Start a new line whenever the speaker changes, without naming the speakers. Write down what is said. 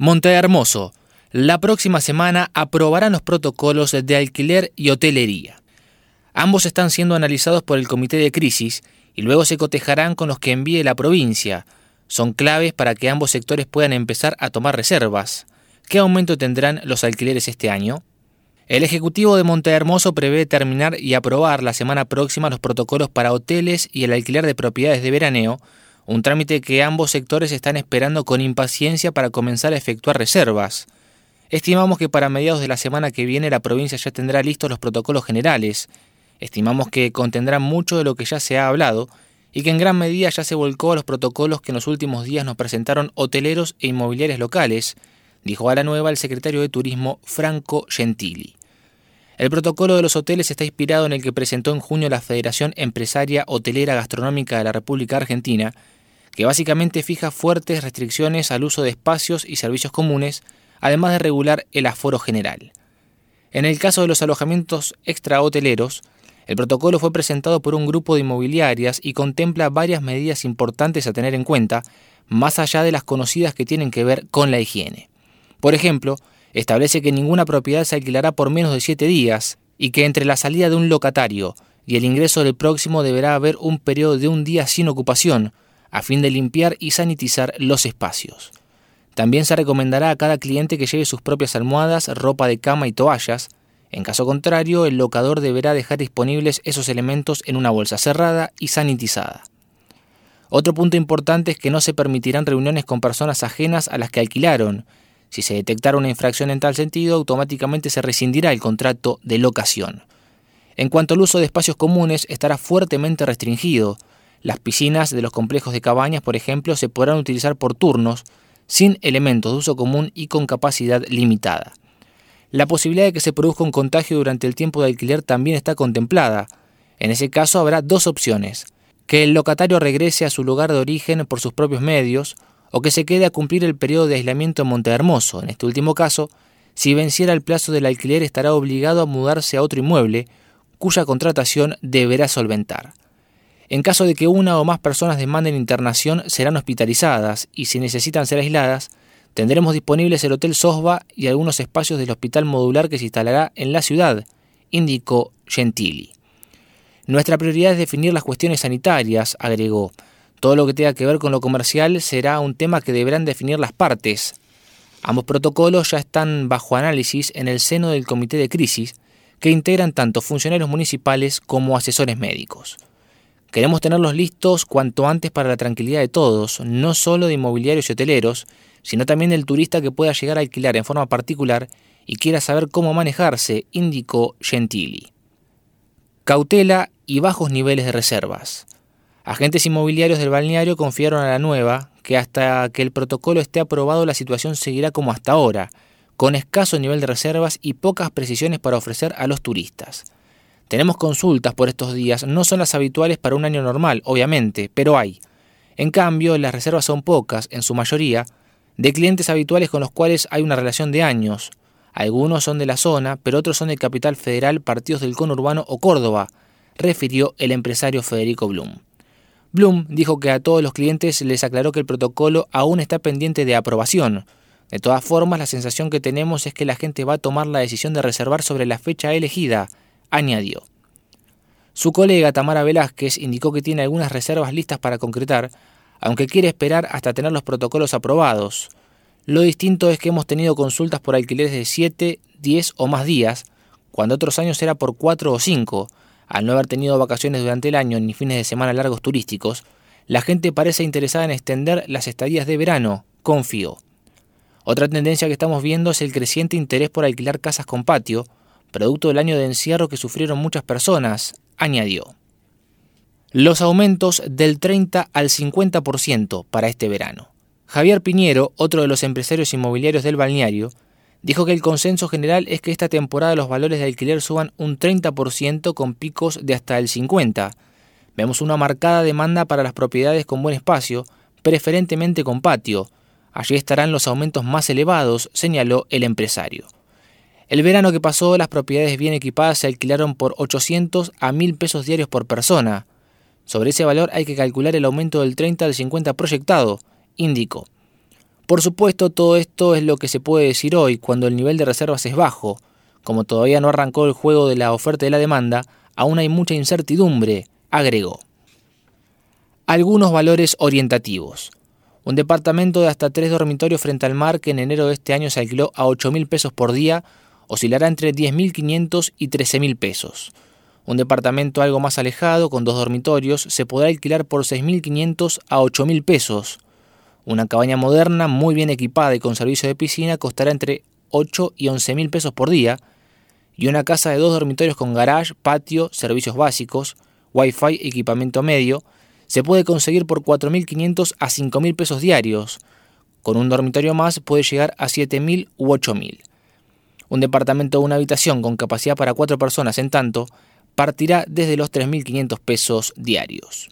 Montehermoso. La próxima semana aprobarán los protocolos de alquiler y hotelería. Ambos están siendo analizados por el Comité de Crisis y luego se cotejarán con los que envíe la provincia. Son claves para que ambos sectores puedan empezar a tomar reservas. ¿Qué aumento tendrán los alquileres este año? El Ejecutivo de Montehermoso prevé terminar y aprobar la semana próxima los protocolos para hoteles y el alquiler de propiedades de veraneo, un trámite que ambos sectores están esperando con impaciencia para comenzar a efectuar reservas. Estimamos que para mediados de la semana que viene la provincia ya tendrá listos los protocolos generales. Estimamos que contendrán mucho de lo que ya se ha hablado y que en gran medida ya se volcó a los protocolos que en los últimos días nos presentaron hoteleros e inmobiliarios locales, dijo a la nueva el secretario de Turismo Franco Gentili. El protocolo de los hoteles está inspirado en el que presentó en junio la Federación Empresaria Hotelera Gastronómica de la República Argentina, que básicamente fija fuertes restricciones al uso de espacios y servicios comunes, además de regular el aforo general. En el caso de los alojamientos extrahoteleros, el protocolo fue presentado por un grupo de inmobiliarias y contempla varias medidas importantes a tener en cuenta, más allá de las conocidas que tienen que ver con la higiene. Por ejemplo, establece que ninguna propiedad se alquilará por menos de siete días y que entre la salida de un locatario y el ingreso del próximo deberá haber un periodo de un día sin ocupación, a fin de limpiar y sanitizar los espacios. También se recomendará a cada cliente que lleve sus propias almohadas, ropa de cama y toallas. En caso contrario, el locador deberá dejar disponibles esos elementos en una bolsa cerrada y sanitizada. Otro punto importante es que no se permitirán reuniones con personas ajenas a las que alquilaron. Si se detectara una infracción en tal sentido, automáticamente se rescindirá el contrato de locación. En cuanto al uso de espacios comunes, estará fuertemente restringido, las piscinas de los complejos de cabañas, por ejemplo, se podrán utilizar por turnos, sin elementos de uso común y con capacidad limitada. La posibilidad de que se produzca un contagio durante el tiempo de alquiler también está contemplada. En ese caso habrá dos opciones, que el locatario regrese a su lugar de origen por sus propios medios, o que se quede a cumplir el periodo de aislamiento en Montehermoso. En este último caso, si venciera el plazo del alquiler estará obligado a mudarse a otro inmueble, cuya contratación deberá solventar. En caso de que una o más personas demanden internación, serán hospitalizadas y si necesitan ser aisladas, tendremos disponibles el Hotel Sosba y algunos espacios del hospital modular que se instalará en la ciudad, indicó Gentili. Nuestra prioridad es definir las cuestiones sanitarias, agregó. Todo lo que tenga que ver con lo comercial será un tema que deberán definir las partes. Ambos protocolos ya están bajo análisis en el seno del Comité de Crisis, que integran tanto funcionarios municipales como asesores médicos. Queremos tenerlos listos cuanto antes para la tranquilidad de todos, no solo de inmobiliarios y hoteleros, sino también del turista que pueda llegar a alquilar en forma particular y quiera saber cómo manejarse, indicó Gentili. Cautela y bajos niveles de reservas. Agentes inmobiliarios del balneario confiaron a la nueva que hasta que el protocolo esté aprobado la situación seguirá como hasta ahora, con escaso nivel de reservas y pocas precisiones para ofrecer a los turistas. Tenemos consultas por estos días, no son las habituales para un año normal, obviamente, pero hay. En cambio, las reservas son pocas, en su mayoría, de clientes habituales con los cuales hay una relación de años. Algunos son de la zona, pero otros son de Capital Federal, partidos del conurbano o Córdoba, refirió el empresario Federico Blum. Blum dijo que a todos los clientes les aclaró que el protocolo aún está pendiente de aprobación. De todas formas, la sensación que tenemos es que la gente va a tomar la decisión de reservar sobre la fecha elegida, añadió. Su colega Tamara Velázquez indicó que tiene algunas reservas listas para concretar, aunque quiere esperar hasta tener los protocolos aprobados. Lo distinto es que hemos tenido consultas por alquileres de 7, 10 o más días, cuando otros años era por 4 o 5. Al no haber tenido vacaciones durante el año ni fines de semana largos turísticos, la gente parece interesada en extender las estadías de verano, confió. Otra tendencia que estamos viendo es el creciente interés por alquilar casas con patio, producto del año de encierro que sufrieron muchas personas, añadió. Los aumentos del 30 al 50% para este verano. Javier Piñero, otro de los empresarios inmobiliarios del balneario, dijo que el consenso general es que esta temporada los valores de alquiler suban un 30% con picos de hasta el 50%. Vemos una marcada demanda para las propiedades con buen espacio, preferentemente con patio. Allí estarán los aumentos más elevados, señaló el empresario. El verano que pasó, las propiedades bien equipadas se alquilaron por 800 a 1000 pesos diarios por persona. Sobre ese valor hay que calcular el aumento del 30 al 50 proyectado, indicó. Por supuesto, todo esto es lo que se puede decir hoy, cuando el nivel de reservas es bajo. Como todavía no arrancó el juego de la oferta y la demanda, aún hay mucha incertidumbre, agregó. Algunos valores orientativos. Un departamento de hasta tres dormitorios frente al mar que en enero de este año se alquiló a 8 mil pesos por día oscilará entre 10.500 y 13.000 pesos. Un departamento algo más alejado, con dos dormitorios, se podrá alquilar por 6.500 a 8.000 pesos. Una cabaña moderna, muy bien equipada y con servicio de piscina, costará entre 8 y 11.000 pesos por día. Y una casa de dos dormitorios con garage, patio, servicios básicos, wifi, equipamiento medio, se puede conseguir por 4.500 a 5.000 pesos diarios. Con un dormitorio más puede llegar a 7.000 u 8.000. Un departamento de una habitación con capacidad para cuatro personas en tanto partirá desde los 3.500 pesos diarios.